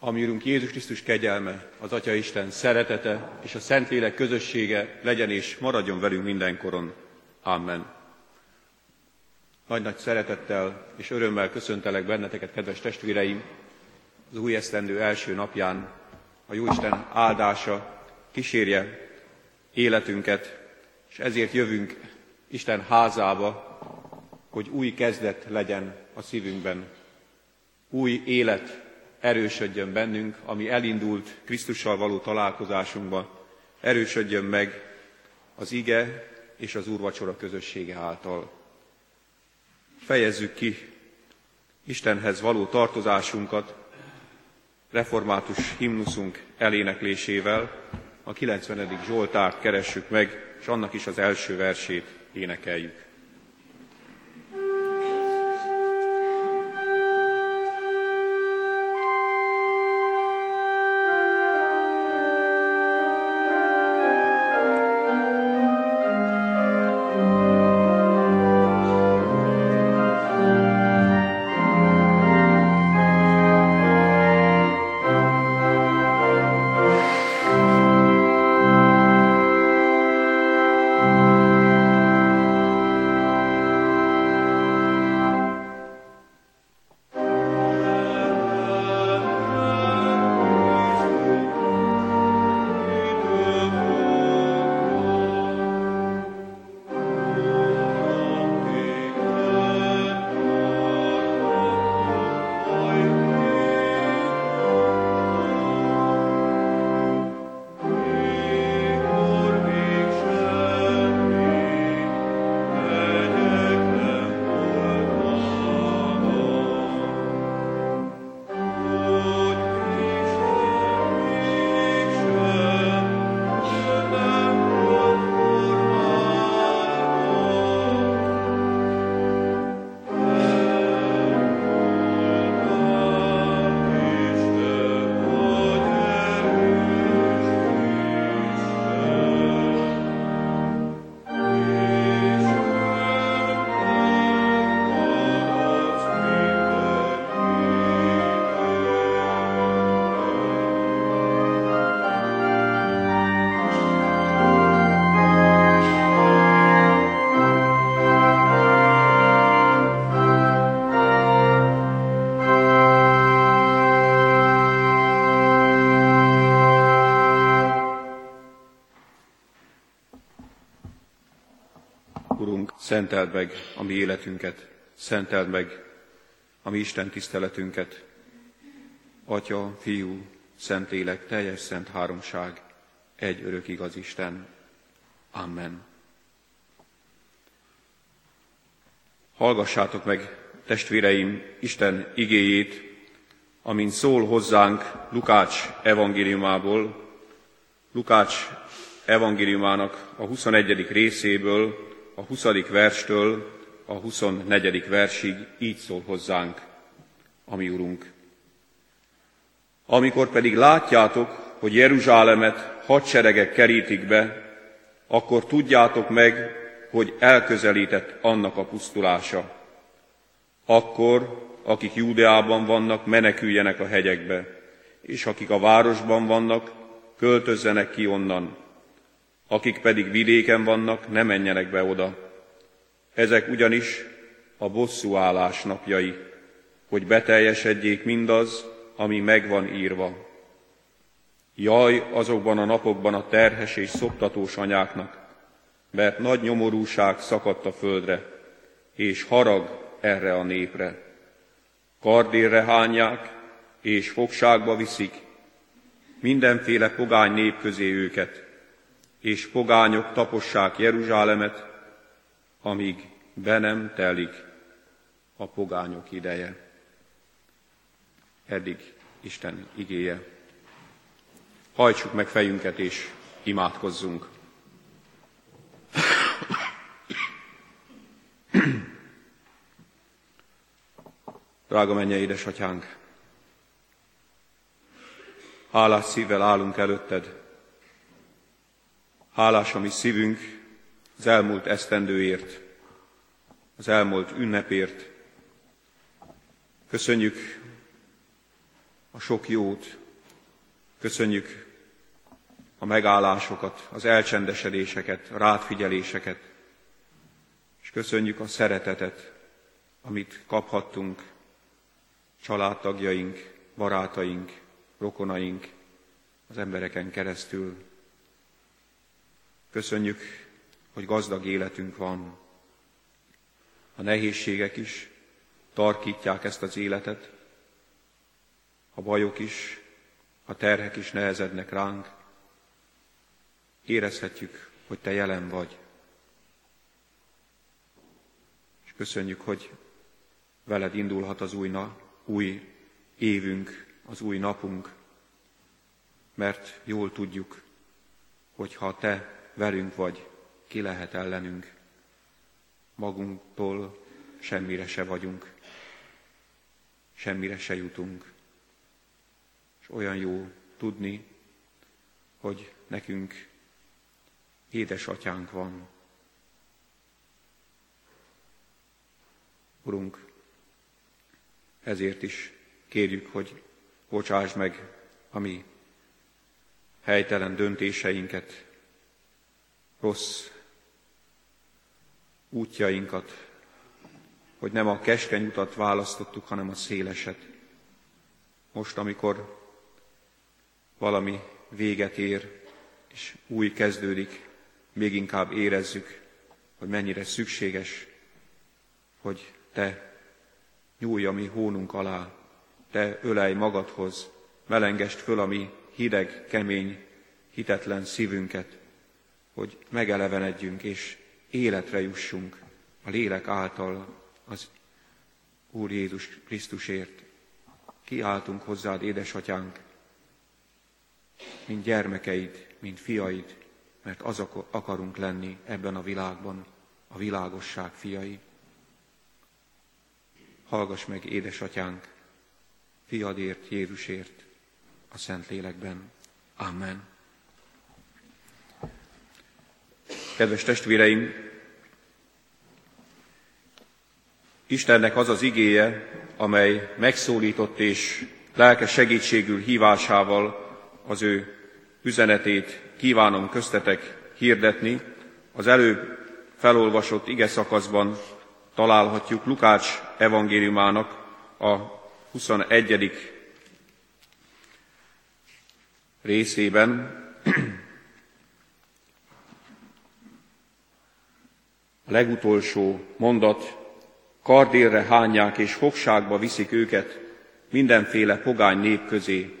Ami Urunk Jézus Krisztus kegyelme, az Atya Isten szeretete és a Szentlélek közössége legyen és maradjon velünk mindenkoron. Amen. Nagy-nagy szeretettel és örömmel köszöntelek benneteket, kedves testvéreim, az új esztendő első napján a Jóisten áldása kísérje életünket, és ezért jövünk Isten házába, hogy új kezdet legyen a szívünkben, új élet erősödjön bennünk, ami elindult Krisztussal való találkozásunkban, erősödjön meg az ige és az úrvacsora közössége által. Fejezzük ki Istenhez való tartozásunkat református himnuszunk eléneklésével, a 90. Zsoltárt keressük meg, és annak is az első versét énekeljük. Szenteld meg a mi életünket, szenteld meg a mi Isten tiszteletünket. Atya, Fiú, Szentlélek, teljes szent háromság, egy örök igaz Isten. Amen. Hallgassátok meg, testvéreim, Isten igéjét, amint szól hozzánk Lukács evangéliumából, Lukács evangéliumának a 21. részéből, a 20. verstől a 24. versig így szól hozzánk, ami Urunk. Amikor pedig látjátok, hogy Jeruzsálemet hadseregek kerítik be, akkor tudjátok meg, hogy elközelített annak a pusztulása. Akkor, akik Júdeában vannak, meneküljenek a hegyekbe, és akik a városban vannak, költözzenek ki onnan, akik pedig vidéken vannak, ne menjenek be oda. Ezek ugyanis a bosszú állás napjai, hogy beteljesedjék mindaz, ami megvan írva. Jaj azokban a napokban a terhes és szoptatós anyáknak, mert nagy nyomorúság szakadt a földre, és harag erre a népre. Kardérre hányják, és fogságba viszik, mindenféle pogány nép közé őket, és pogányok tapossák Jeruzsálemet, amíg be nem telik a pogányok ideje. Eddig Isten igéje. Hajtsuk meg fejünket és imádkozzunk. Drága mennyei édesatyánk, hálás szívvel állunk előtted, Hálás a mi szívünk az elmúlt esztendőért, az elmúlt ünnepért. Köszönjük a sok jót, köszönjük a megállásokat, az elcsendesedéseket, a rátfigyeléseket, és köszönjük a szeretetet, amit kaphattunk családtagjaink, barátaink, rokonaink az embereken keresztül. Köszönjük, hogy gazdag életünk van. A nehézségek is tarkítják ezt az életet, a bajok is, a terhek is nehezednek ránk, érezhetjük, hogy Te jelen vagy. És köszönjük, hogy veled indulhat az új, na, új évünk, az új napunk, mert jól tudjuk, hogy ha Te velünk vagy, ki lehet ellenünk. Magunktól semmire se vagyunk, semmire se jutunk. És olyan jó tudni, hogy nekünk édesatyánk van. Urunk, ezért is kérjük, hogy bocsáss meg a mi helytelen döntéseinket, rossz útjainkat, hogy nem a keskeny utat választottuk, hanem a széleset. Most, amikor valami véget ér, és új kezdődik, még inkább érezzük, hogy mennyire szükséges, hogy Te nyújj a mi hónunk alá, Te ölej magadhoz, melengest föl a mi hideg, kemény, hitetlen szívünket, hogy megelevenedjünk és életre jussunk a lélek által az Úr Jézus Krisztusért. Kiáltunk hozzád, édesatyánk, mint gyermekeid, mint fiaid, mert az akarunk lenni ebben a világban, a világosság fiai. Hallgass meg, édesatyánk, fiadért, Jézusért, a Szentlélekben. Amen. Kedves testvéreim, Istennek az az igéje, amely megszólított és lelkes segítségül hívásával az ő üzenetét kívánom köztetek hirdetni. Az előbb felolvasott ige szakaszban találhatjuk Lukács evangéliumának a 21. részében. A legutolsó mondat, kardérre hányják és fogságba viszik őket mindenféle pogány nép közé,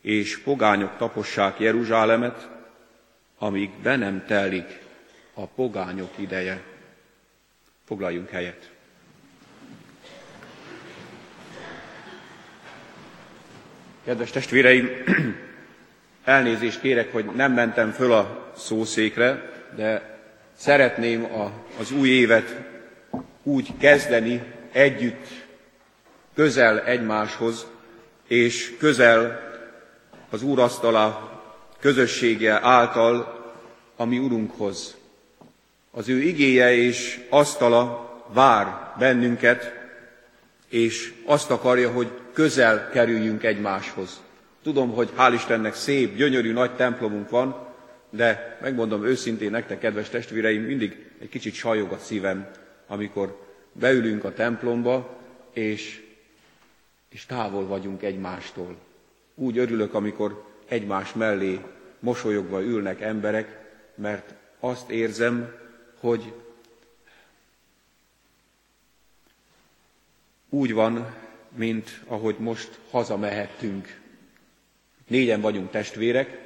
és pogányok tapossák Jeruzsálemet, amíg be nem telik a pogányok ideje. Foglaljunk helyet. Kedves testvéreim, elnézést kérek, hogy nem mentem föl a szószékre, de szeretném a, az új évet úgy kezdeni együtt, közel egymáshoz, és közel az úrasztala közössége által a mi Urunkhoz. Az ő igéje és asztala vár bennünket, és azt akarja, hogy közel kerüljünk egymáshoz. Tudom, hogy hál' Istennek szép, gyönyörű nagy templomunk van, de megmondom őszintén nektek, kedves testvéreim, mindig egy kicsit sajog a szívem, amikor beülünk a templomba, és, és távol vagyunk egymástól. Úgy örülök, amikor egymás mellé mosolyogva ülnek emberek, mert azt érzem, hogy úgy van, mint ahogy most hazamehettünk. Négyen vagyunk testvérek,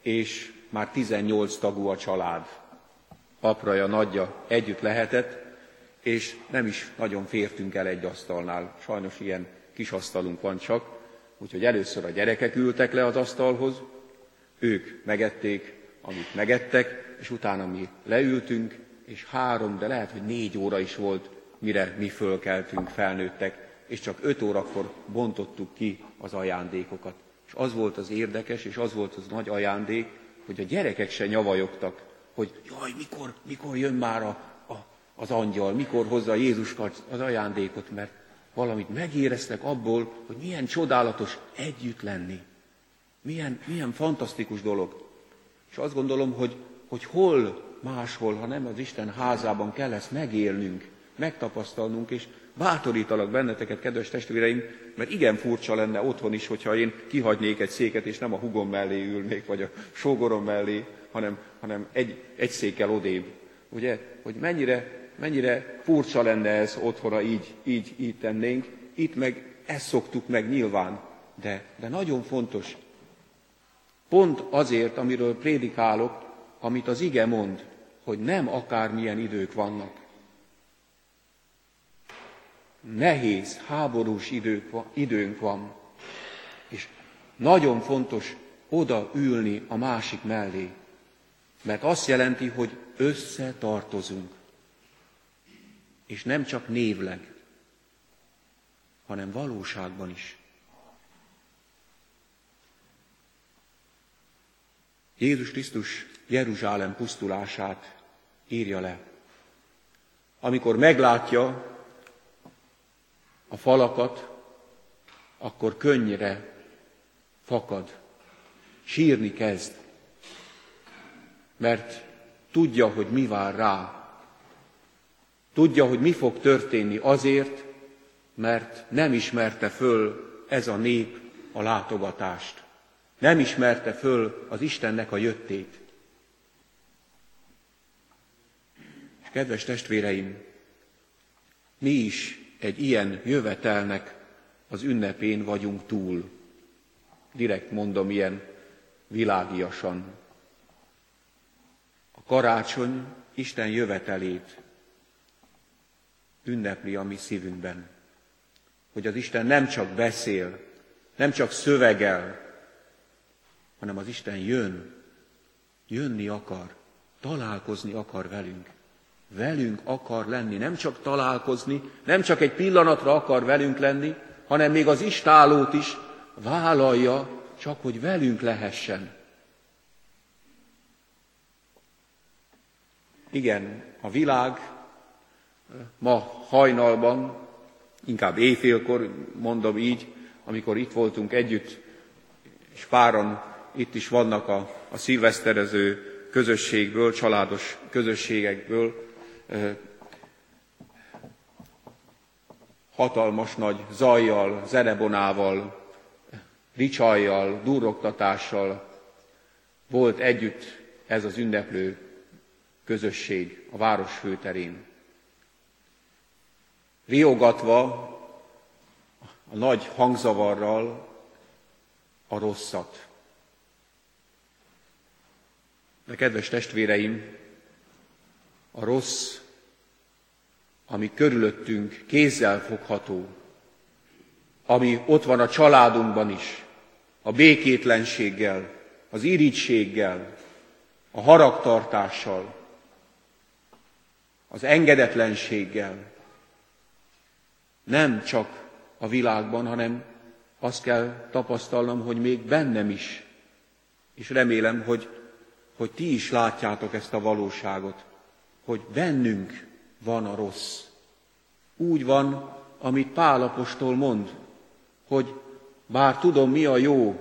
és már 18 tagú a család. Apraja, nagyja együtt lehetett, és nem is nagyon fértünk el egy asztalnál. Sajnos ilyen kis asztalunk van csak, úgyhogy először a gyerekek ültek le az asztalhoz, ők megették, amit megettek, és utána mi leültünk, és három, de lehet, hogy négy óra is volt, mire mi fölkeltünk, felnőttek, és csak öt órakor bontottuk ki az ajándékokat. És az volt az érdekes, és az volt az nagy ajándék, hogy a gyerekek se nyavajogtak, hogy jaj, mikor, mikor jön már a, a, az angyal, mikor hozza Jézus az ajándékot, mert valamit megéreztek abból, hogy milyen csodálatos együtt lenni. Milyen, milyen fantasztikus dolog. És azt gondolom, hogy, hogy hol máshol, ha nem az Isten házában kell ezt megélnünk, megtapasztalnunk, és bátorítalak benneteket, kedves testvéreim, mert igen furcsa lenne otthon is, hogyha én kihagynék egy széket, és nem a hugom mellé ülnék, vagy a sógorom mellé, hanem, hanem egy, egy székkel odébb. Ugye, hogy mennyire, mennyire furcsa lenne ez otthona így, így, így tennénk. Itt meg ezt szoktuk meg nyilván, de, de nagyon fontos. Pont azért, amiről prédikálok, amit az ige mond, hogy nem akármilyen idők vannak. Nehéz, háborús idők, időnk van, és nagyon fontos oda ülni a másik mellé, mert azt jelenti, hogy összetartozunk. És nem csak névleg, hanem valóságban is. Jézus Krisztus Jeruzsálem pusztulását írja le. Amikor meglátja a falakat, akkor könnyire fakad, sírni kezd, mert tudja, hogy mi vár rá. Tudja, hogy mi fog történni azért, mert nem ismerte föl ez a nép a látogatást. Nem ismerte föl az Istennek a jöttét. És kedves testvéreim, mi is egy ilyen jövetelnek az ünnepén vagyunk túl. Direkt mondom ilyen világiasan. A karácsony Isten jövetelét ünnepli a mi szívünkben. Hogy az Isten nem csak beszél, nem csak szövegel, hanem az Isten jön, jönni akar, találkozni akar velünk. Velünk akar lenni, nem csak találkozni, nem csak egy pillanatra akar velünk lenni, hanem még az istálót is vállalja, csak hogy velünk lehessen. Igen, a világ ma hajnalban, inkább éjfélkor, mondom így, amikor itt voltunk együtt, és páran itt is vannak a, a szilveszterező közösségből, családos közösségekből, hatalmas nagy zajjal, zenebonával, ricsajjal, durrogtatással volt együtt ez az ünneplő közösség a város főterén. Riogatva a nagy hangzavarral a rosszat. De kedves testvéreim, a rossz, ami körülöttünk kézzel fogható, ami ott van a családunkban is, a békétlenséggel, az irigységgel, a haragtartással, az engedetlenséggel. Nem csak a világban, hanem azt kell tapasztalnom, hogy még bennem is. És remélem, hogy, hogy ti is látjátok ezt a valóságot, hogy bennünk van a rossz. Úgy van, amit Pálapostól mond, hogy bár tudom, mi a jó,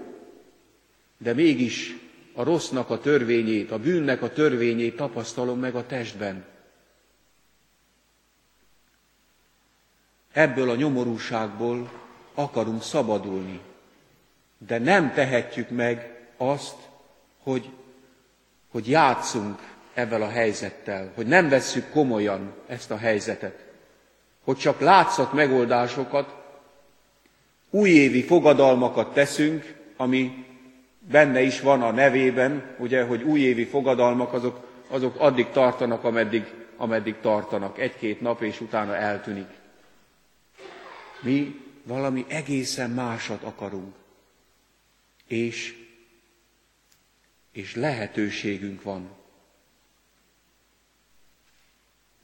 de mégis a rossznak a törvényét, a bűnnek a törvényét tapasztalom meg a testben. Ebből a nyomorúságból akarunk szabadulni, de nem tehetjük meg azt, hogy, hogy játszunk ebben a helyzettel, hogy nem vesszük komolyan ezt a helyzetet, hogy csak látszat megoldásokat, újévi fogadalmakat teszünk, ami benne is van a nevében, ugye, hogy újévi fogadalmak azok, azok addig tartanak, ameddig, ameddig tartanak, egy-két nap, és utána eltűnik. Mi valami egészen másat akarunk. És, és lehetőségünk van.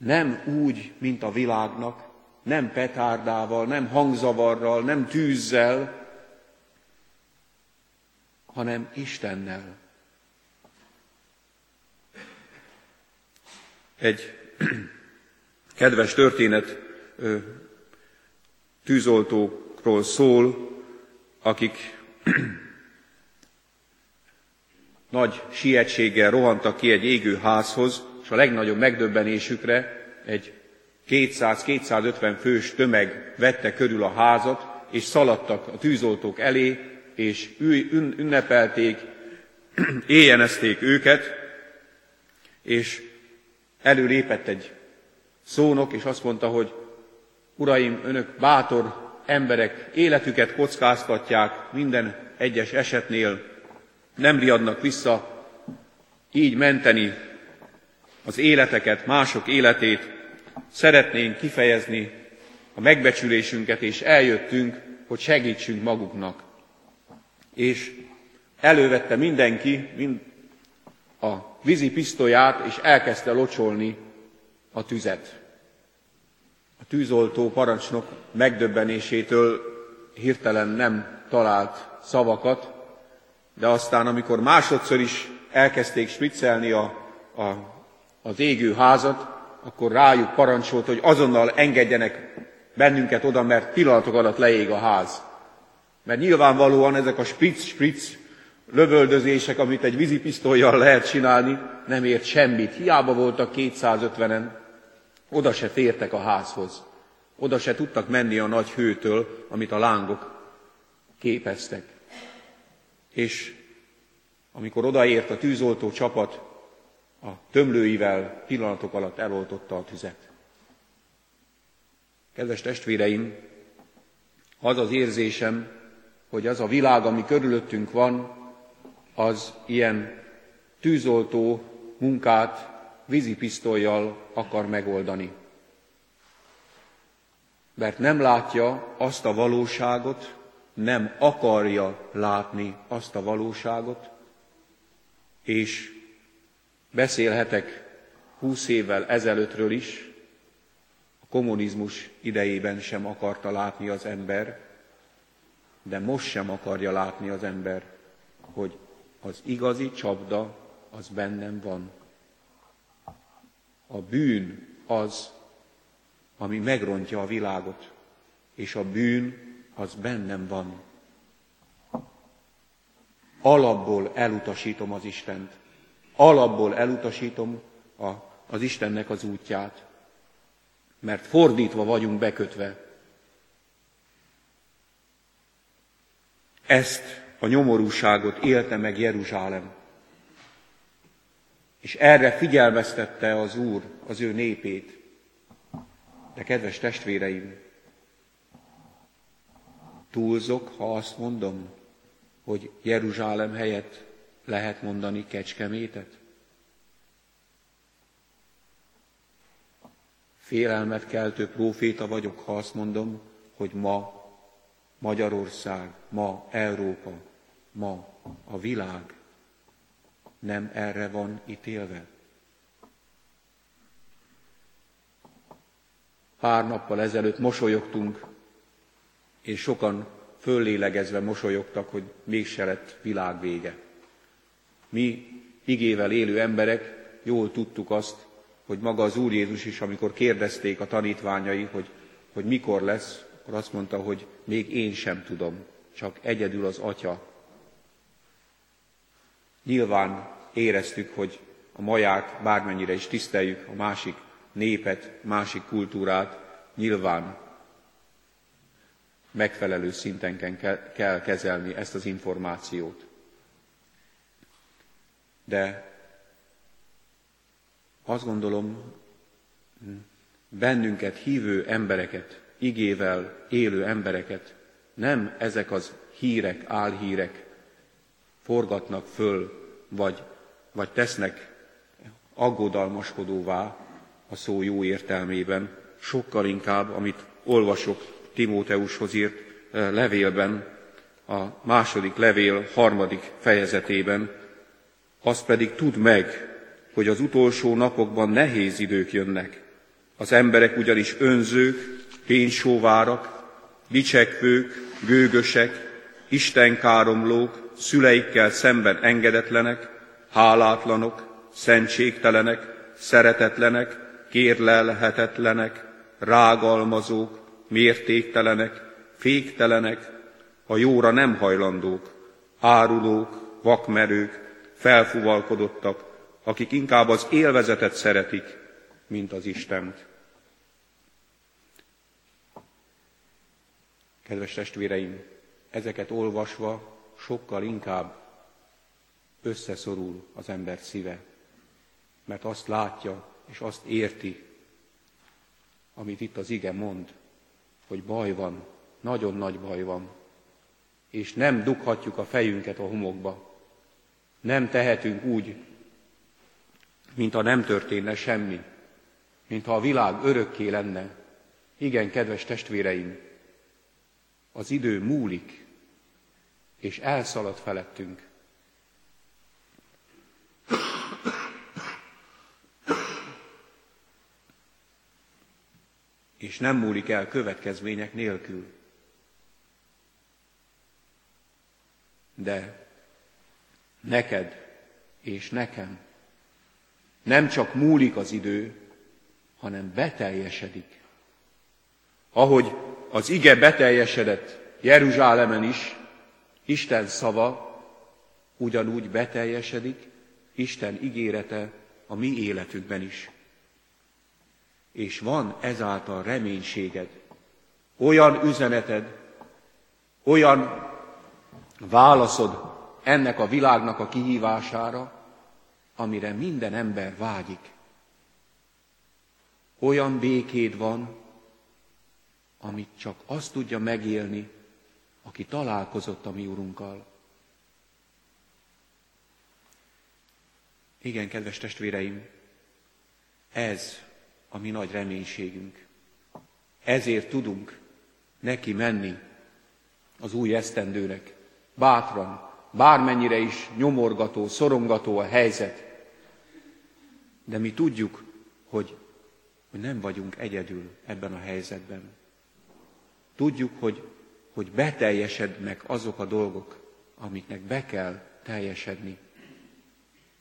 Nem úgy, mint a világnak, nem petárdával, nem hangzavarral, nem tűzzel, hanem Istennel. Egy kedves történet tűzoltókról szól, akik nagy sietséggel rohantak ki egy égő házhoz, és a legnagyobb megdöbbenésükre egy 200-250 fős tömeg vette körül a házat, és szaladtak a tűzoltók elé, és ünnepelték, éjjenezték őket, és előlépett egy szónok, és azt mondta, hogy uraim, önök bátor emberek életüket kockáztatják minden egyes esetnél, nem riadnak vissza, így menteni az életeket, mások életét, szeretnénk kifejezni a megbecsülésünket, és eljöttünk, hogy segítsünk maguknak. És elővette mindenki mind a vízi pisztolyát, és elkezdte locsolni a tüzet. A tűzoltó parancsnok megdöbbenésétől hirtelen nem talált szavakat, de aztán, amikor másodszor is elkezdték spriccelni a, a, az égő házat, akkor rájuk parancsolt, hogy azonnal engedjenek bennünket oda, mert pillanatok alatt leég a ház. Mert nyilvánvalóan ezek a spritz-spritz lövöldözések, amit egy vízipisztolyjal lehet csinálni, nem ért semmit. Hiába voltak 250-en, oda se fértek a házhoz. Oda se tudtak menni a nagy hőtől, amit a lángok képeztek. És amikor odaért a tűzoltó csapat, a tömlőivel pillanatok alatt eloltotta a tüzet. Kedves testvéreim, az az érzésem, hogy az a világ, ami körülöttünk van, az ilyen tűzoltó munkát vízipisztolyjal akar megoldani. Mert nem látja azt a valóságot, nem akarja látni azt a valóságot, és beszélhetek húsz évvel ezelőttről is, a kommunizmus idejében sem akarta látni az ember, de most sem akarja látni az ember, hogy az igazi csapda az bennem van. A bűn az, ami megrontja a világot, és a bűn az bennem van. Alapból elutasítom az Istent. Alapból elutasítom a, az Istennek az útját. Mert fordítva vagyunk bekötve. Ezt a nyomorúságot élte meg Jeruzsálem. És erre figyelmeztette az Úr az ő népét. De kedves testvéreim, túlzok, ha azt mondom, hogy Jeruzsálem helyett lehet mondani Kecskemétet? Félelmet keltő próféta vagyok, ha azt mondom, hogy ma Magyarország, ma Európa, ma a világ nem erre van ítélve. Pár nappal ezelőtt mosolyogtunk, és sokan föllélegezve mosolyogtak, hogy mégse lett világ vége. Mi igével élő emberek jól tudtuk azt, hogy maga az Úr Jézus is, amikor kérdezték a tanítványai, hogy, hogy mikor lesz, akkor azt mondta, hogy még én sem tudom, csak egyedül az Atya. Nyilván éreztük, hogy a maják, bármennyire is tiszteljük a másik népet, másik kultúrát, nyilván megfelelő szinten kell kezelni ezt az információt. De azt gondolom, bennünket, hívő embereket, igével élő embereket nem ezek az hírek, álhírek forgatnak föl, vagy, vagy tesznek aggodalmaskodóvá a szó jó értelmében, sokkal inkább, amit olvasok Timóteushoz írt eh, levélben, a második levél harmadik fejezetében, az pedig tud meg, hogy az utolsó napokban nehéz idők jönnek. Az emberek ugyanis önzők, pénzsóvárak, dicsekvők, gőgösek, istenkáromlók, szüleikkel szemben engedetlenek, hálátlanok, szentségtelenek, szeretetlenek, kérlelhetetlenek, rágalmazók, mértéktelenek, féktelenek, a jóra nem hajlandók, árulók, vakmerők, felfuvalkodottak, akik inkább az élvezetet szeretik, mint az Istent. Kedves testvéreim, ezeket olvasva sokkal inkább összeszorul az ember szíve, mert azt látja és azt érti, amit itt az ige mond, hogy baj van, nagyon nagy baj van, és nem dughatjuk a fejünket a homokba. Nem tehetünk úgy, mintha nem történne semmi, mintha a világ örökké lenne. Igen, kedves testvéreim, az idő múlik, és elszalad felettünk. És nem múlik el következmények nélkül. De neked és nekem nem csak múlik az idő, hanem beteljesedik. Ahogy az ige beteljesedett Jeruzsálemen is, Isten szava ugyanúgy beteljesedik, Isten ígérete a mi életünkben is. És van ezáltal reménységed, olyan üzeneted, olyan válaszod ennek a világnak a kihívására, amire minden ember vágyik. Olyan békéd van, amit csak azt tudja megélni, aki találkozott a mi Urunkkal. Igen, kedves testvéreim, ez a mi nagy reménységünk. Ezért tudunk neki menni az új esztendőnek, bátran, bármennyire is nyomorgató, szorongató a helyzet. De mi tudjuk, hogy, hogy nem vagyunk egyedül ebben a helyzetben. Tudjuk, hogy, hogy beteljesednek azok a dolgok, amiknek be kell teljesedni.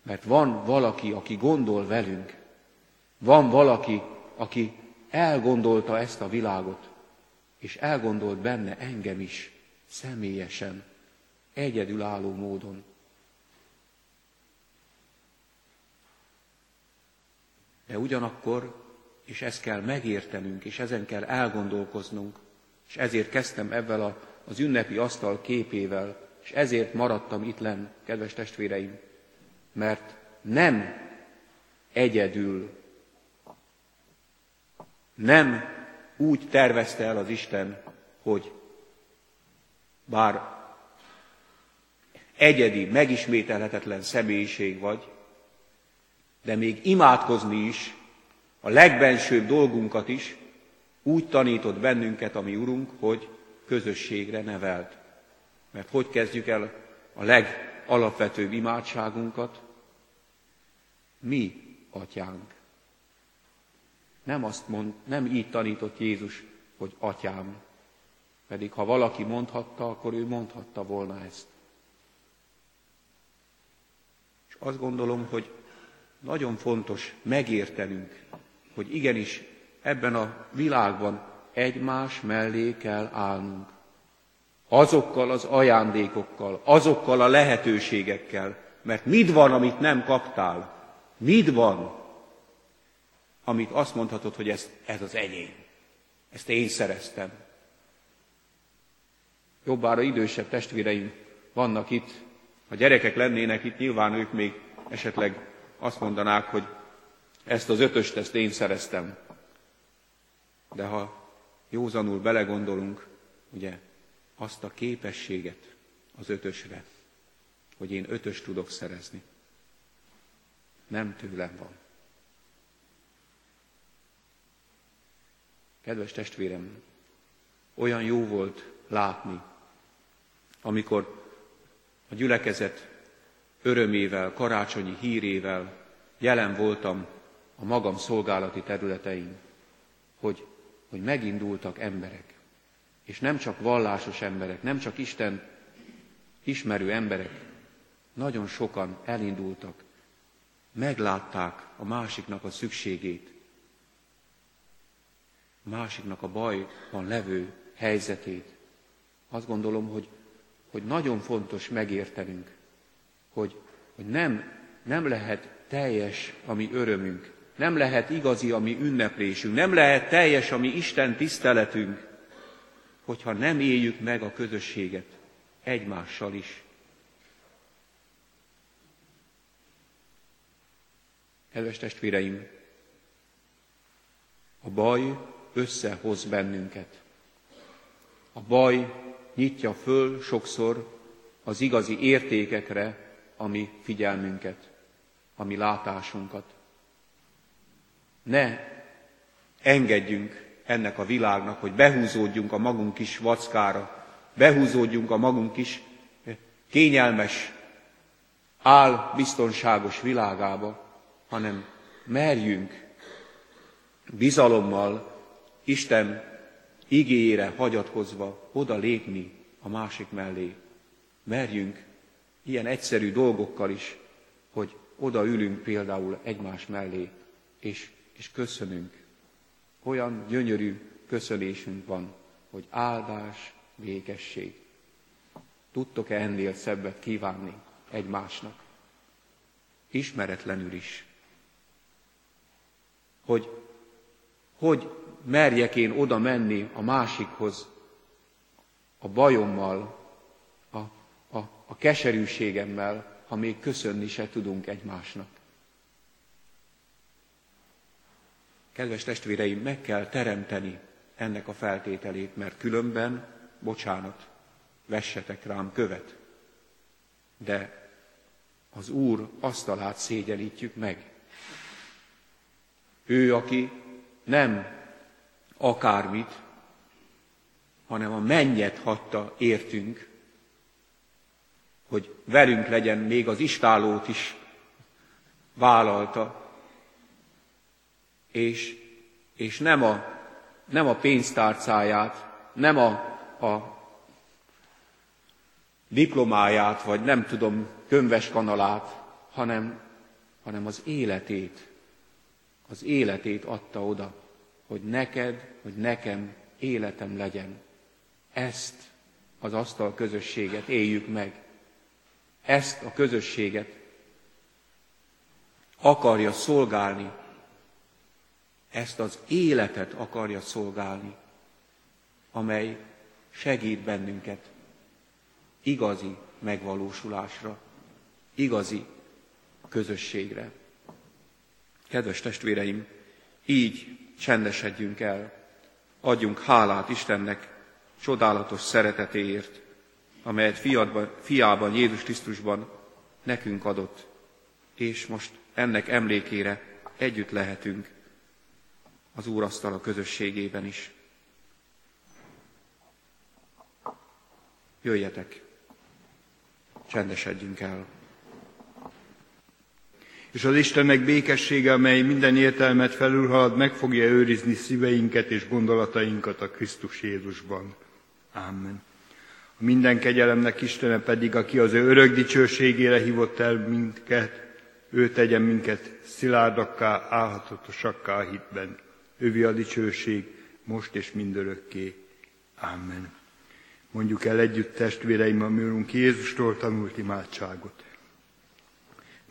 Mert van valaki, aki gondol velünk. Van valaki, aki elgondolta ezt a világot, és elgondolt benne engem is, személyesen, egyedülálló módon. De ugyanakkor, és ezt kell megértenünk, és ezen kell elgondolkoznunk, és ezért kezdtem ebben a, az ünnepi asztal képével, és ezért maradtam itt lenn, kedves testvéreim, mert nem egyedül, nem úgy tervezte el az Isten, hogy bár egyedi, megismételhetetlen személyiség vagy, de még imádkozni is, a legbensőbb dolgunkat is úgy tanított bennünket a mi Urunk, hogy közösségre nevelt. Mert hogy kezdjük el a legalapvetőbb imádságunkat? Mi, atyánk. Nem azt mond, nem így tanított Jézus, hogy atyám. Pedig ha valaki mondhatta, akkor ő mondhatta volna ezt. És azt gondolom, hogy nagyon fontos megértenünk, hogy igenis ebben a világban egymás mellé kell állnunk. Azokkal az ajándékokkal, azokkal a lehetőségekkel, mert mit van, amit nem kaptál? Mit van, amit azt mondhatod, hogy ez, ez az enyém? Ezt én szereztem. Jobbára idősebb testvéreim vannak itt, ha gyerekek lennének itt, nyilván ők még esetleg azt mondanák, hogy ezt az ötöst, ezt én szereztem. De ha józanul belegondolunk, ugye, azt a képességet az ötösre, hogy én ötös tudok szerezni. Nem tőlem van. Kedves testvérem, olyan jó volt látni, amikor a gyülekezet örömével, karácsonyi hírével jelen voltam a magam szolgálati területein, hogy, hogy megindultak emberek. És nem csak vallásos emberek, nem csak Isten ismerő emberek, nagyon sokan elindultak, meglátták a másiknak a szükségét. másiknak a bajban levő helyzetét. Azt gondolom, hogy, hogy nagyon fontos megértenünk, hogy, hogy nem, nem lehet teljes a mi örömünk, nem lehet igazi a mi ünneplésünk, nem lehet teljes a mi Isten tiszteletünk, hogyha nem éljük meg a közösséget egymással is. Kedves testvéreim, a baj összehoz bennünket. A baj nyitja föl sokszor az igazi értékekre a mi figyelmünket, a mi látásunkat. Ne engedjünk ennek a világnak, hogy behúzódjunk a magunk kis vackára, behúzódjunk a magunk kis kényelmes, áll biztonságos világába, hanem merjünk bizalommal Isten igényére hagyatkozva oda lépni a másik mellé. Merjünk ilyen egyszerű dolgokkal is, hogy oda ülünk például egymás mellé, és, és köszönünk. Olyan gyönyörű köszönésünk van, hogy áldás, végesség. Tudtok-e ennél szebbet kívánni egymásnak? Ismeretlenül is. Hogy, hogy merjek én oda menni a másikhoz a bajommal, a, a, a keserűségemmel, ha még köszönni se tudunk egymásnak. Kedves testvéreim, meg kell teremteni ennek a feltételét, mert különben, bocsánat, vessetek rám követ. De az Úr asztalát szégyenítjük meg. Ő, aki nem akármit, hanem a mennyet hagyta értünk, hogy velünk legyen, még az istálót is vállalta, és, és nem, a, nem a pénztárcáját, nem a, a diplomáját, vagy nem tudom, könyves kanalát, hanem, hanem az életét, az életét adta oda hogy neked, hogy nekem életem legyen. Ezt az asztal közösséget éljük meg. Ezt a közösséget akarja szolgálni. Ezt az életet akarja szolgálni, amely segít bennünket igazi megvalósulásra, igazi közösségre. Kedves testvéreim, így csendesedjünk el, adjunk hálát Istennek csodálatos szeretetéért, amelyet fiadban, fiában, Jézus Krisztusban nekünk adott, és most ennek emlékére együtt lehetünk az Úrasztala közösségében is. Jöjjetek, csendesedjünk el és az Istennek békessége, amely minden értelmet felülhalad, meg fogja őrizni szíveinket és gondolatainkat a Krisztus Jézusban. Amen. A minden kegyelemnek Istene pedig, aki az ő örök dicsőségére hívott el minket, ő tegyen minket szilárdakká, állhatatosakká a hitben. Ővi a dicsőség, most és mindörökké. Amen. Mondjuk el együtt testvéreim a mi Jézustól tanult imádságot.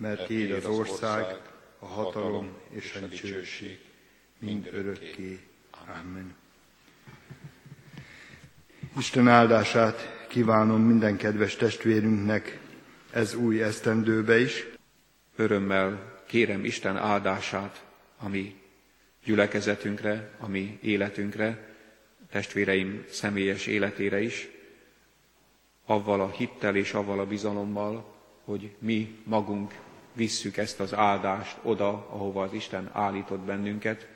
mert Tiéd az ország, a hatalom és a dicsőség, mind örökké. Amen. Isten áldását kívánom minden kedves testvérünknek ez új esztendőbe is. Örömmel kérem Isten áldását a mi gyülekezetünkre, a mi életünkre, testvéreim személyes életére is, avval a hittel és avval a bizalommal, hogy mi magunk visszük ezt az áldást oda, ahova az Isten állított bennünket,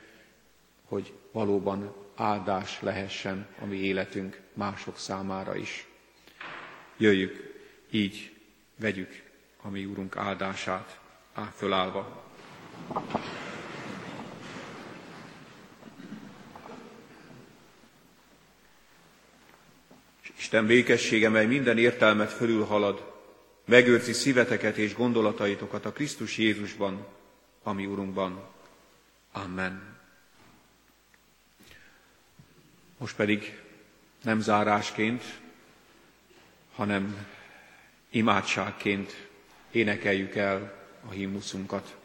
hogy valóban áldás lehessen a mi életünk mások számára is. Jöjjük, így vegyük a mi Úrunk áldását fölállva. Isten békessége, mely minden értelmet fölülhalad, megőrzi szíveteket és gondolataitokat a Krisztus Jézusban, ami Urunkban. Amen. Most pedig nem zárásként, hanem imádságként énekeljük el a himnuszunkat.